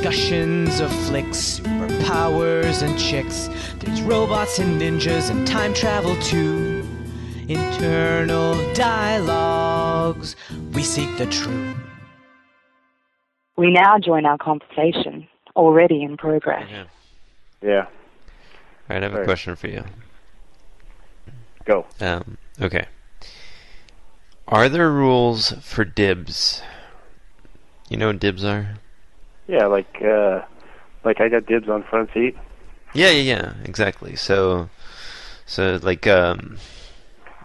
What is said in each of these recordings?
discussions of flicks, superpowers and chicks. There's robots and ninjas and time travel too. Internal dialogues, we seek the truth. We now join our conversation, already in progress. Yeah. Yeah. All right, I have a question for you. Go. Um, okay. Are there rules for dibs? You know what dibs are? Yeah, like uh like I got dibs on front seat. Yeah, yeah, yeah, exactly. So, so like, um,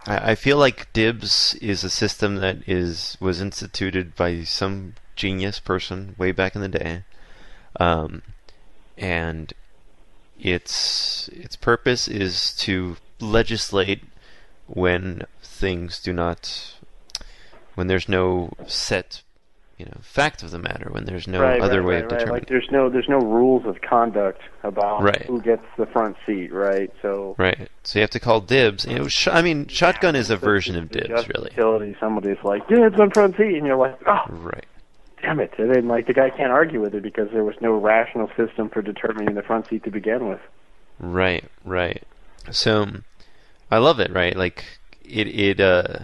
I, I feel like dibs is a system that is was instituted by some genius person way back in the day, um, and its its purpose is to legislate when things do not, when there's no set, you know, fact of the matter, when there's no right, other right, way right, of determining. Like there's no there's no rules of conduct about who gets the front seat, right? So Right. So you have to call dibs. You know, sh- I mean, shotgun is a version of dibs, just really. Utility, somebody's like dibs on front seat, and you're like, oh, Right. damn it! And then like the guy can't argue with it because there was no rational system for determining the front seat to begin with. Right. Right. So, I love it. Right. Like it. It. Uh.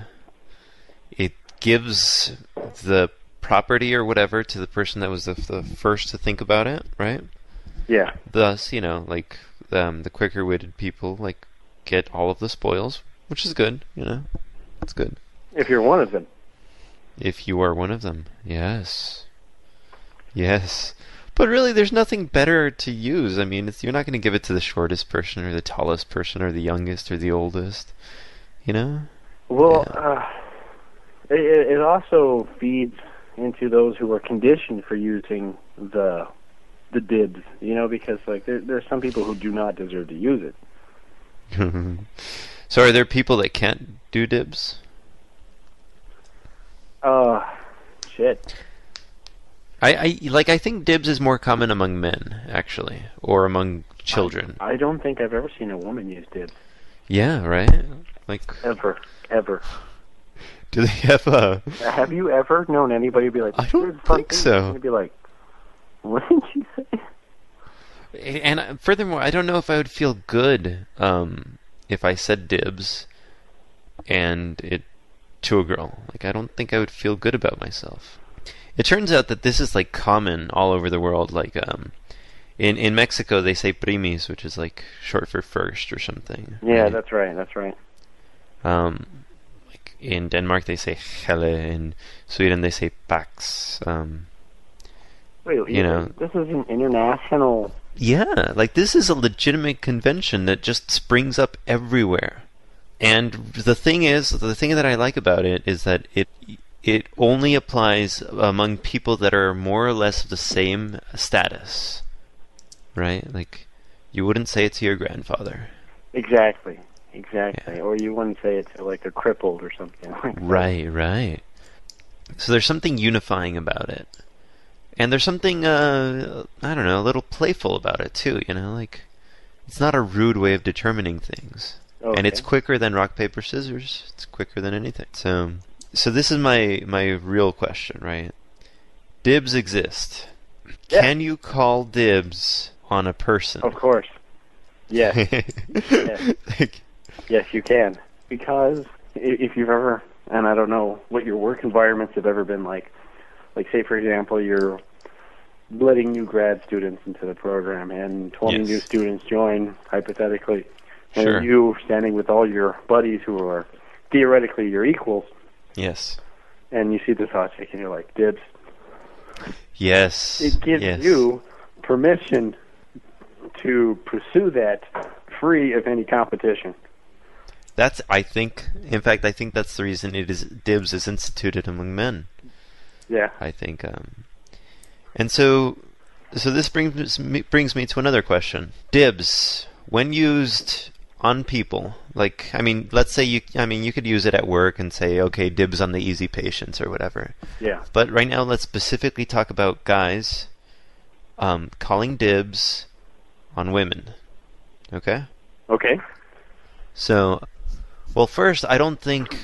It gives the property or whatever to the person that was the, the first to think about it. Right. Yeah, Thus, you know, like um, the quicker-witted people like get all of the spoils, which is good. You know, it's good. if you're one of them. If you are one of them, yes. Yes. But really, there's nothing better to use. I mean, it's, you're not going to give it to the shortest person or the tallest person or the youngest or the oldest. You know? Well, uh, it, it also feeds into those who are conditioned for using the the dibs, you know, because like there there's some people who do not deserve to use it. so, are there people that can't do dibs? Uh, shit. I, I like. I think dibs is more common among men, actually, or among children. I don't think I've ever seen a woman use dibs Yeah, right. Like, ever, ever. Do they have a? Have you ever known anybody be like? I don't think seat," so. And be like, what did you say? And uh, furthermore, I don't know if I would feel good um, if I said dibs and it to a girl. Like, I don't think I would feel good about myself. It turns out that this is like common all over the world. Like, um, in in Mexico, they say primis, which is like short for first or something. Yeah, right? that's right. That's right. Um, like in Denmark, they say helle. In Sweden, they say pax. Um, Wait, You know. this is an international. Yeah, like this is a legitimate convention that just springs up everywhere. And the thing is, the thing that I like about it is that it it only applies among people that are more or less of the same status. Right? Like you wouldn't say it to your grandfather. Exactly. Exactly. Or you wouldn't say it like a crippled or something like. Right, right. So there's something unifying about it. And there's something uh I don't know, a little playful about it too, you know, like it's not a rude way of determining things. And it's quicker than rock paper scissors. It's quicker than anything. So so this is my my real question, right? Dibs exist. Yeah. Can you call dibs on a person? Of course. Yes. Like, Yes, you can. Because if you've ever, and I don't know what your work environments have ever been like, like say for example, you're letting new grad students into the program, and 20 Yes. new students join hypothetically, and Sure. you standing with all your buddies who are theoretically your equals, yes. and you see this hot chick, and you're like, dibs. Yes. It gives yes. you permission to pursue that free of any competition. That's I think in fact I think that's the reason it is dibs is instituted among men. Yeah. I think um and so so this brings me, brings me to another question. Dibs when used on people like I mean let's say you I mean you could use it at work and say okay dibs on the easy patients or whatever. Yeah. But right now let's specifically talk about guys um calling dibs on women. Okay? Okay. So, well, first, I don't think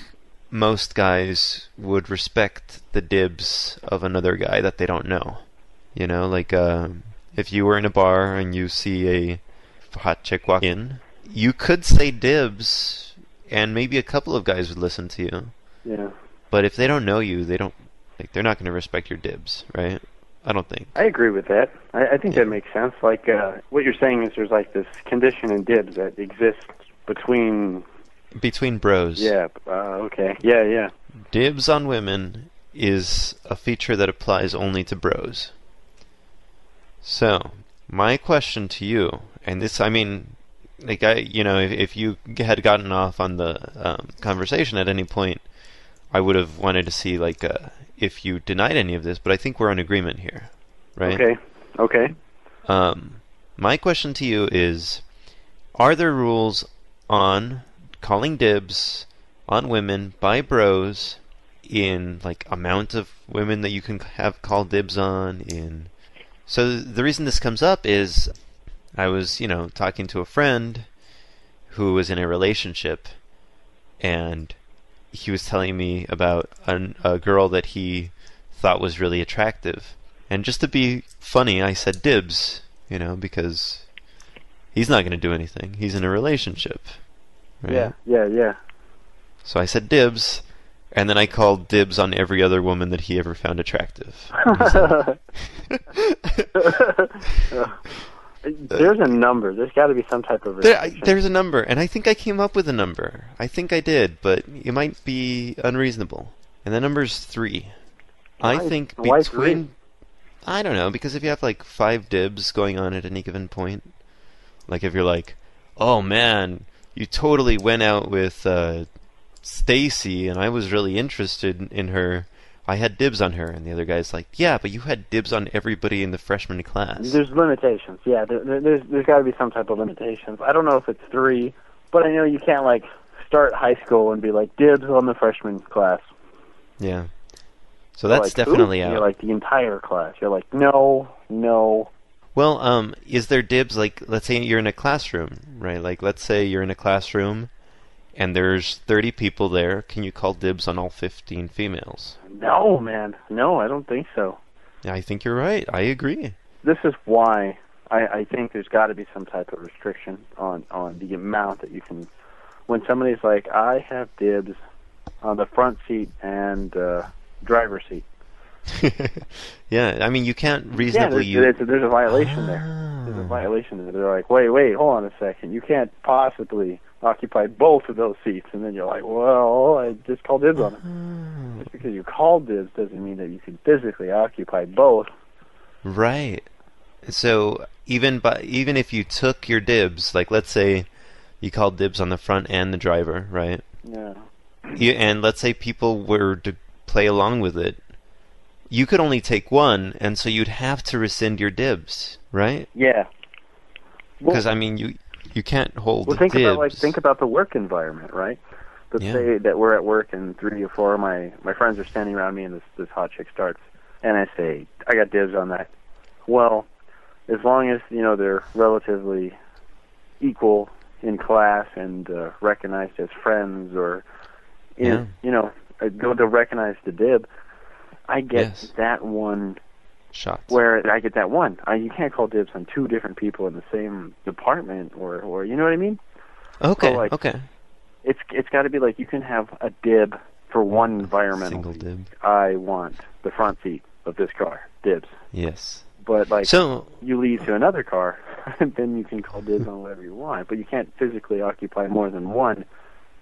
most guys would respect the dibs of another guy that they don't know. You know, like uh, if you were in a bar and you see a hot chick walk in, you could say dibs, and maybe a couple of guys would listen to you. Yeah. But if they don't know you, they don't like they're not going to respect your dibs, right? I don't think. I agree with that. I, I think Yeah. that makes sense. Like uh, what you're saying is there's like this condition in dibs that exists between. Between bros, Yeah. Uh, okay. Yeah. Yeah. dibs on women is a feature that applies only to bros. So, my question to you, and this, I mean, like I, you know, if, if you had gotten off on the um, conversation at any point, I would have wanted to see like uh, if you denied any of this, but I think we're in agreement here, right? Okay. Okay. Um, my question to you is: Are there rules on calling dibs on women by bros in like amount of women that you can have call dibs on? In so the reason this comes up is I was you know talking to a friend who was in a relationship, and he was telling me about an, a girl that he thought was really attractive. And just to be funny, I said dibs, you know, because he's not going to do anything. He's in a relationship. Right? Yeah. Yeah. Yeah. So I said dibs, and then I called dibs on every other woman that he ever found attractive. There's a number. There's got to be some type of There, I, there's a number, and I think I came up with a number. I think I did, but it might be unreasonable. And the number's three. I think between. I don't know, because if you have like five dibs going on at any given point, like if you're like, oh man, you totally went out with uh, Stacy, and I was really interested in her. I had dibs on her, and the other guy's like, yeah, but you had dibs on everybody in the freshman class. There's limitations. Yeah, there, there- there's there's got to be some type of limitations. I don't know if it's three, but I know you can't like start high school and be like dibs on the freshman class. Yeah. So that's Like, definitely out. You're like the entire class. You're like no, no. Well, um, is there dibs like let's say you're in a classroom, right? Like let's say you're in a classroom and there's 30 people there. Can you call dibs on all 15 females? No, man. No, I don't think so. Yeah, I think you're right. I agree. This is why I, I think there's got to be some type of restriction on on the amount that you can. When somebody's like, I have dibs on the front seat and uh, driver's seat. yeah, I mean you can't Yeah, reasonably there's, use. there's, there's a violation there. There's a Ah. violation there. They're like, wait, wait, hold on a second. You can't possibly occupy both of those seats. And then you're like, well, I just called dibs on it. Ah. Just because you called dibs doesn't mean that you can physically occupy both. Right. So even by even if you took your dibs, like let's say you called dibs on the front and the driver, right? Yeah. You, and let's say people were to play along with it, you could only take one, and so you'd have to rescind your dibs, right? Yeah. Well- Because I mean, you you can't hold Well, think dibs. about like think about the work environment, right? Let's Yeah. say that we're at work and three or four of my my friends are standing around me and this this hot chick starts, and I say I got dibs on that. Well, as long as you know they're relatively equal in class and uh, recognized as friends, or in, Yeah. you know, uh, go to recognize the dib, I get Yes. that one shot. where I get that one. I, you can't call dibs on two different people in the same department, or or you know what I mean. okay, like- okay. It's it's got to be like you can have a dib for mm, one environmental. Single dib. I want the front seat of this car, dibs. Yes. But like So you leave to another car, then you can call dibs on whatever you want. But you can't physically occupy more than one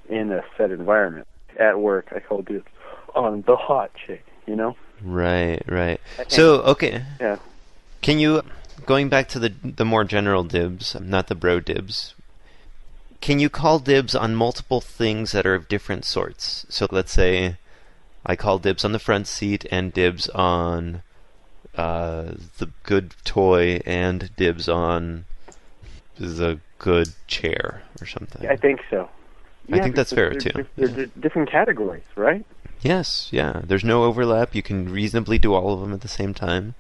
in a set environment. At work, I call dibs on the hot chick. You know? right, right. So okay. Yeah. Can you, going back to the the more general dibs, not the bro dibs, can you call dibs on multiple things that are of different sorts? So let's say I call dibs on the front seat and dibs on uh, the good toy and dibs on the good chair or something. I think so. I think that's fair, too. They're, they're different categories, right? Yes, yeah. There's no overlap. You can reasonably do all of them at the same time.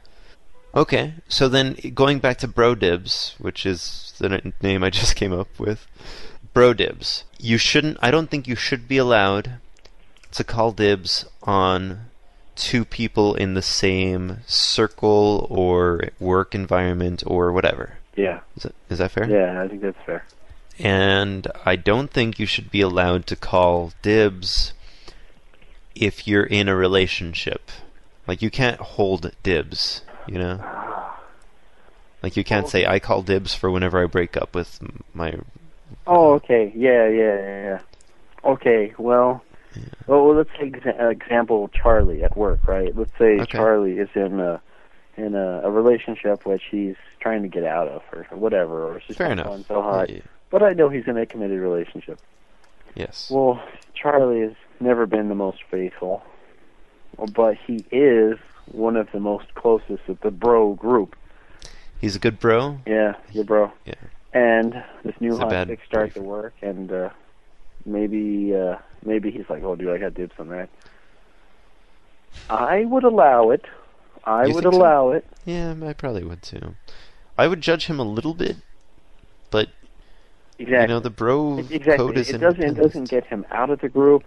Okay, so then going back to bro dibs, which is the n- name I just came up with, bro dibs. You shouldn't. I don't think you should be allowed to call dibs on two people in the same circle or work environment or whatever. Yeah. Is that, is that fair? Yeah, I think that's fair. And I don't think you should be allowed to call dibs if you're in a relationship. Like you can't hold dibs, you know? Like you can't say I call dibs for whenever I break up with my Oh, okay. Yeah, yeah, yeah, yeah. Okay, well, yeah. well, let's take exa- example Charlie at work, right? Let's say Okay. Charlie is in a in a, a relationship which he's trying to get out of, or whatever, or just Fair enough. going so hard. Yeah, But I know he's in a committed relationship. Yes. Well, Charlie has never been the most faithful, but he is one of the most closest of the bro group. He's a good bro. Yeah, your bro. Yeah. And this new hot chick starts to work, and uh, maybe uh, maybe he's like, "Oh, dude, I got dibs on that." I would allow it. I You would think so? allow it. Yeah, I probably would too. I would judge him a little bit, but Exactly. you know the bro exactly. code is it doesn't it doesn't get him out of the group.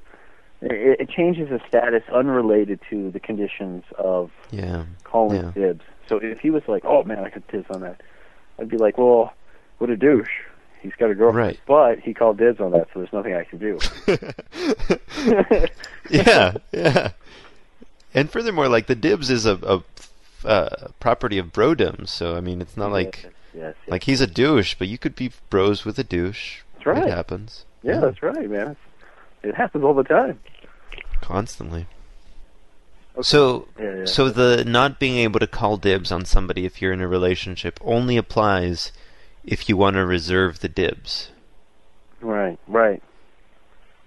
It, it changes the status unrelated to the conditions of Yeah. calling Yeah. dibs. So if he was like, "Oh man, I got dibs on that," I'd be like, "Well, what a douche." He's got a girlfriend, Right. but he called dibs on that, so there's nothing I can do. yeah, yeah. And furthermore, like the dibs is a, a uh, property of brodom, so I mean, it's not like yes, yes, yes. like he's a douche, but you could be bros with a douche. That's right. It happens. yeah, that's right, man. It happens all the time. constantly. Okay. So, Yeah, yeah. so the not being able to call dibs on somebody if you're in a relationship only applies if you want to reserve the dibs. Right, right.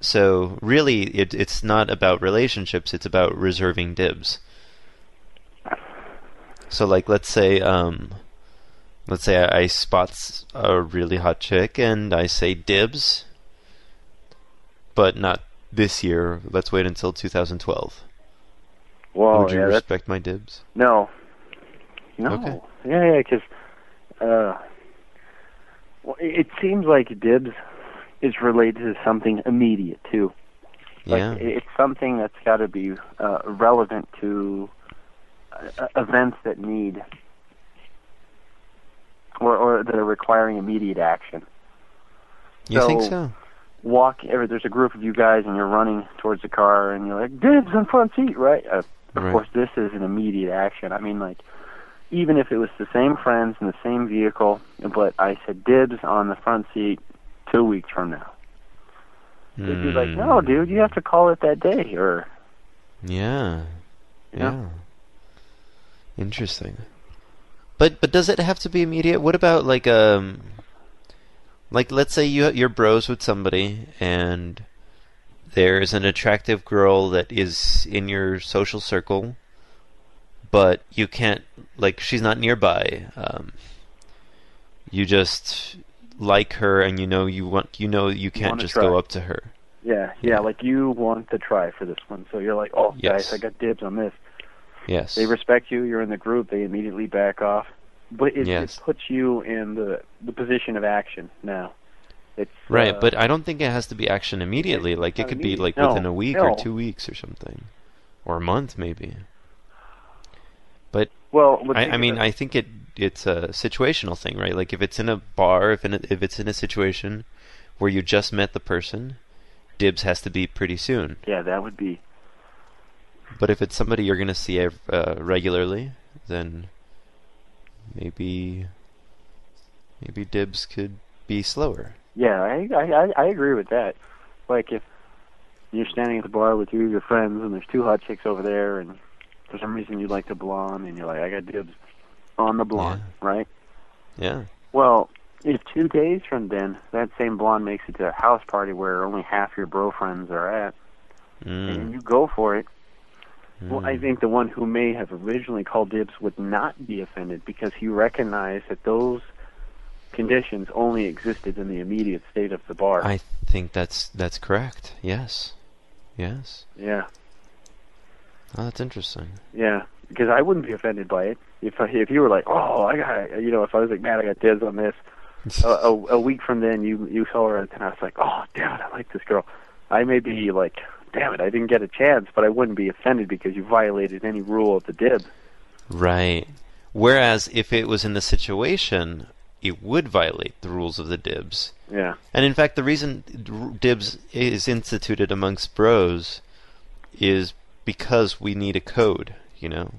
So really, it, it's not about relationships; it's about reserving dibs. So, like, let's say, um, let's say I, I spot a really hot chick and I say dibs, but not this year. Let's wait until 2012. Well, Would you yeah, respect my dibs? no, no. Okay. Yeah, yeah, because uh, well, it seems like dibs is related to something immediate too. Like, Yeah. it's something that's got to be uh, relevant to uh, events that need or, or that are requiring immediate action. You think so- so? Walk, or there's a group of you guys, and you're running towards the car, and you're like, "Dibs on front seat!" Right? Uh, of Right. course, this is an immediate action. I mean, like, even if it was the same friends in the same vehicle, but I said dibs on the front seat two weeks from now, they'd be like, "No, Mm. dude, you have to call it that day," or Yeah. Yeah. know? Interesting. But but does it have to be immediate? What about like um like let's say you you're bros with somebody and there's an attractive girl that is in your social circle but you can't like she's not nearby. Um you just like her and you know you want you know you can't wanna just try. go up to her. yeah, yeah, Yeah. like you want to try for this one, so you're like, "Oh, Yes. guys, I got dibs on this." Yes. They respect you. You're in the group. They immediately back off. But it, Yes. it puts you in the the position of action now. It's Right, uh, but I don't think it has to be action immediately. Like it could be like No, within a week no. or two weeks or something, or a month maybe. But well, I, I mean, I think it it's a situational thing, right? Like if it's in a bar, if in a, if it's in a situation where you just met the person, dibs has to be pretty soon. yeah, that would be But if it's somebody you're gonna see uh, regularly, then maybe maybe dibs could be slower. yeah. I I I- agree with that. Like if you're standing at the bar with two of your friends and there's two hot chicks over there, and for some reason you like the blonde, and you're like, I got dibs on the blonde, right? Yeah. Well, if two days from then that same blonde makes it to a house party where only half your bro friends are at, and Mm. you go for I Mm. think the one who may have originally called dibs would not be offended because he recognized that those conditions only existed in the immediate state of the bar. I think that's that's correct. Yes, yes. yeah, Oh, that's interesting. yeah. Because I wouldn't be offended by it if I, if you were like, oh, I got, you know, if I was like, man, I got dibs on this. a, a, a week from then, you you saw her and I was like, oh, damn I like this girl. I may be like damn it, I didn't get a chance, but I wouldn't be offended because you violated any rule of the dibs. Right. Whereas if it was in the situation, it would violate the rules of the dibs. Yeah. And in fact, the reason dibs is instituted amongst bros is because we need a code, you know.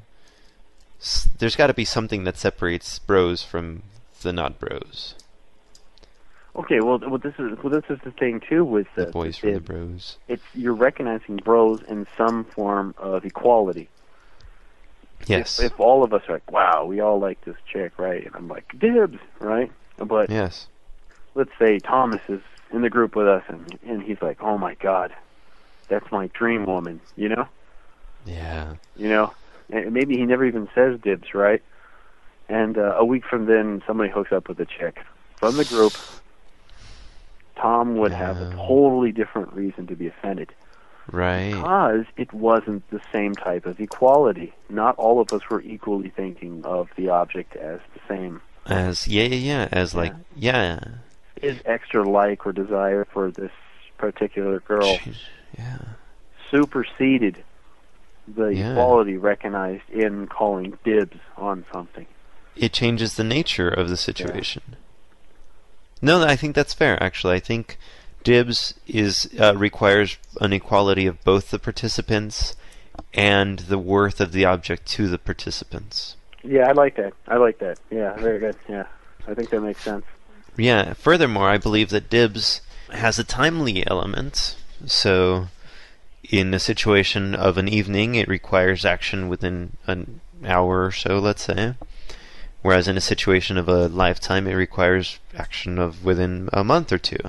There's got to be something that separates bros from the not bros, Okay, well, well, this is well, this is the thing too with the the, boys from the bros. It's you're recognizing bros in some form of equality. Yes. If, if all of us are like, wow, we all like this chick, right? And I'm like, dibs, right? But yes. let's say Thomas is in the group with us, and and he's like, oh my god, that's my dream woman, you know, Yeah. you know, and maybe he never even says dibs, right? And uh, a week from then, somebody hooks up with a chick from the group. Tom would have a totally different reason to be offended Right. because it wasn't the same type of equality. Not all of us were equally thinking of the object as the same. As yeah, yeah, yeah. As like yeah. His extra like or desire for this particular girl Yeah. superseded the Yeah. equality recognized in calling dibs on something. it changes the nature of the situation. No, I think that's fair. Actually, I think dibs is uh, requires an equality of both the participants and the worth of the object to the participants. Yeah, I like that. I like that. Yeah, very good. Yeah, I think that makes sense. Yeah. Furthermore, I believe that dibs has a timely element. So, in a situation of an evening, it requires action within an hour or so, let's say. Whereas in a situation of a lifetime, it requires action of within a month or two.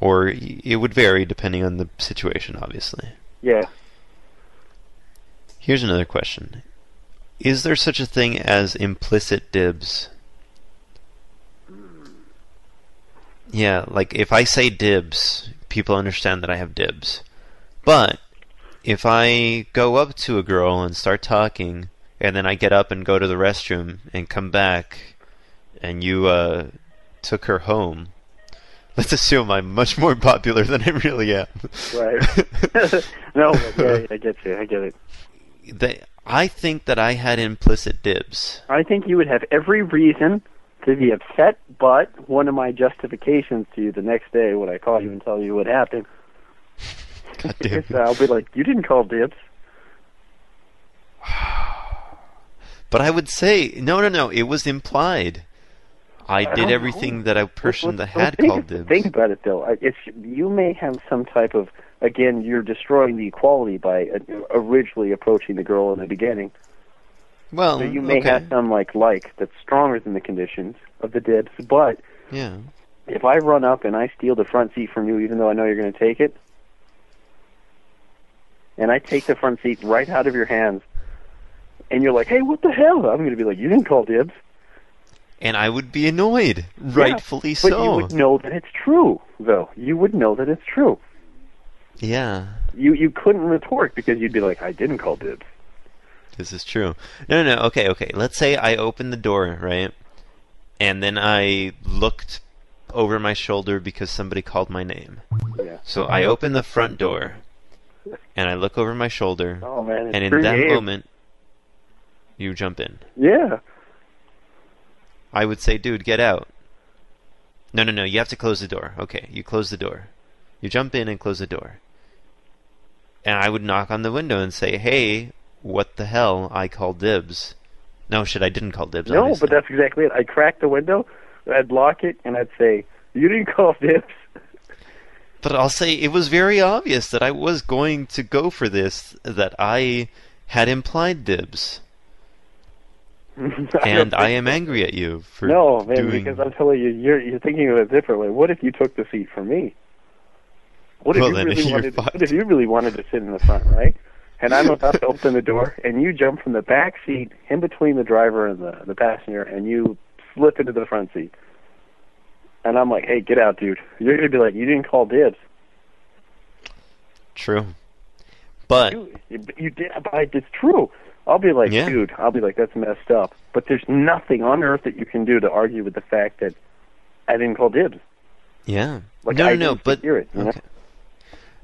Or it would vary depending on the situation, obviously. Yeah. Here's another question Is there such a thing as implicit dibs? Yeah, like if I say dibs, people understand that I have dibs. But if I go up to a girl and start talking, and then I get up and go to the restroom and come back, and you uh, took her home, let's assume I'm much more popular than I really am. Right. no, yeah, I get you. I get it. they, I think that I had implicit dibs. I think you would have every reason to be upset, but one of my justifications to you the next day when I call you and tell you what happened God damn I'll be like, you didn't call dibs. But I would say, no, no, no. It was implied. I I did everything know. that a person Let's- that had think, called dibs. Think about it though. I- It's you may have some type of again. You're destroying the equality by uh, originally approaching the girl in the beginning. well, So you may okay. have some like like that's stronger than the conditions of the dibs. But Yeah. if I run up and I steal the front seat from you, even though I know you're going to take it, and I take the front seat right out of your hands, and you're like, "Hey, what the hell?" I'm going to be like, "You didn't call dibs." And I would be annoyed, rightfully But so. you would know that it's true, though. You would know that it's true. Yeah, You you couldn't retort because you'd be like, "I didn't call dibs." this is true. No, no, no. Okay, okay. Let's say I opened the door, right? And then I looked over my shoulder because somebody called my name. Yeah. So I open the front door, and I look over my shoulder, Oh man. And in that game. moment, you jump in. Yeah. I would say, dude, get out. No, no, no, you have to close the door. Okay, you close the door. You jump in and close the door. And I would knock on the window and say, hey, what the hell? I called dibs. No, shit, I didn't call dibs. No, obviously. but that's exactly it. I'd crack the window, I'd lock it, and I'd say, "You didn't call dibs." But I'll say it was very obvious that I was going to go for this, that I had implied dibs. And I am angry at you for No, man, doing... because I'm telling you, you're you're thinking of it differently. What if you took the seat from me? What if Well, you really wanted? fucked. What if you really wanted to sit in the front, right? And I'm about to open the door, and you jump from the back seat in between the driver and the the passenger, and you slip into the front seat. And I'm like, "Hey, get out, dude!" You're gonna be like, "You didn't call dibs." True. But, You, you did, but it's true. I'll be like, Yeah. dude, I'll be like, that's messed up. But there's nothing on earth that you can do to argue with the fact that I didn't call dibs. yeah. Like, no, I no, no, but... hear it, okay.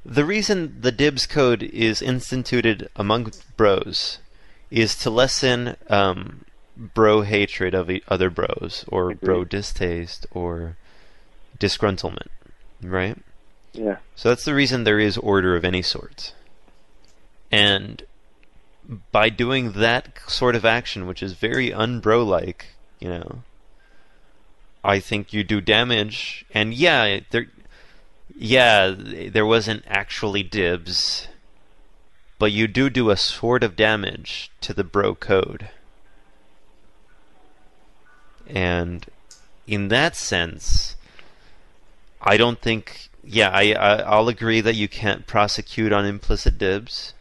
the reason the dibs code is instituted among bros is to lessen um, bro hatred of other bros or bro distaste or disgruntlement, right? Yeah. So that's the reason there is order of any sort. And by doing that sort of action, which is very unbro like, you know, I think you do damage. And yeah, there, yeah, there wasn't actually dibs, but you do do a sort of damage to the bro code. And in that sense, I don't think. Yeah, I, I I'll agree that you can't prosecute on implicit dibs.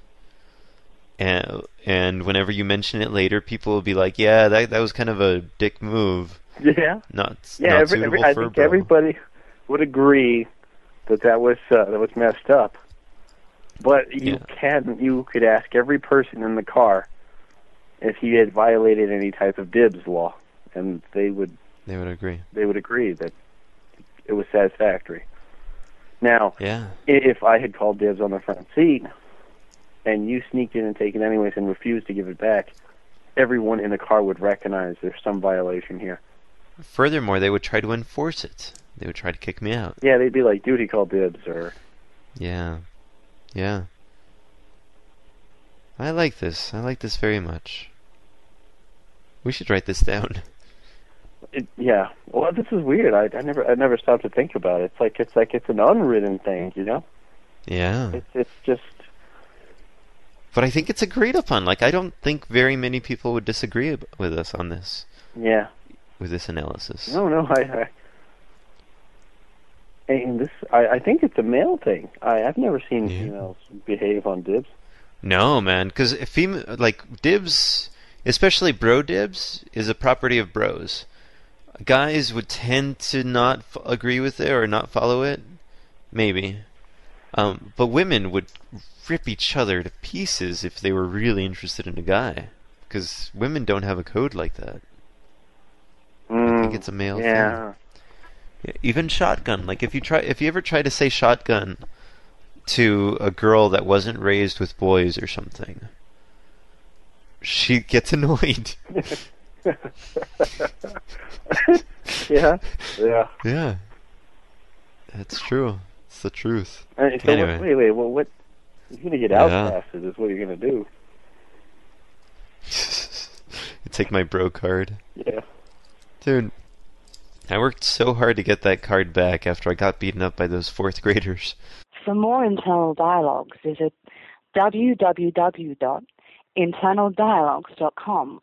And and whenever you mention it later, people will be like, "Yeah, that that was kind of a dick move, Yeah. not Yeah. not Every, every, I think bro." everybody would agree that that was uh, that was messed up. But you Yeah. can you could ask every person in the car if he had violated any type of dibs law, and they would They would agree. they would agree that it was satisfactory. Now, Yeah. if I had called dibs on the front seat, and you sneaked in and taken it anyways and refused to give it back, everyone in the car would recognize there's some violation here. Furthermore, they would try to enforce it. They would try to kick me out. Yeah, they'd be like, duty he called dibs," or Yeah. Yeah. I like this. I like this very much. We should write this down. It, yeah. Well, this is weird. I, I never I never stopped to think about it. It's like it's like it's an unwritten thing, you know. Yeah. It's it's just But I think it's agreed upon. Like I don't think very many people would disagree ab- with us on this yeah. with this analysis. No, no. I, I and this I, I think it's a male thing. I I've never seen Yeah. females behave on dibs. No, man, because fem- like dibs, especially bro dibs, is a property of bros. Guys would tend to not f- agree with it or not follow it, maybe. Um, but women would rip each other to pieces if they were really interested in a guy, because women don't have a code like that. I think Mm, it's a male yeah. thing. Yeah, Even shotgun. Like if you try, if you ever try to say shotgun to a girl that wasn't raised with boys or something, she gets annoyed. yeah. Yeah. yeah, that's true. It's the truth. Uh, so Anyway. what, wait, wait. Well, what? You're gonna get Yeah. outcasted. Is what you're gonna do. you take my bro card, Yeah. dude. I worked so hard to get that card back after I got beaten up by those fourth graders. For more internal dialogues, visit www.internaldialogues.com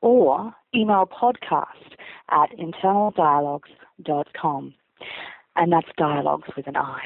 or email podcast at internaldialogues.com. And that's dialogues with an I.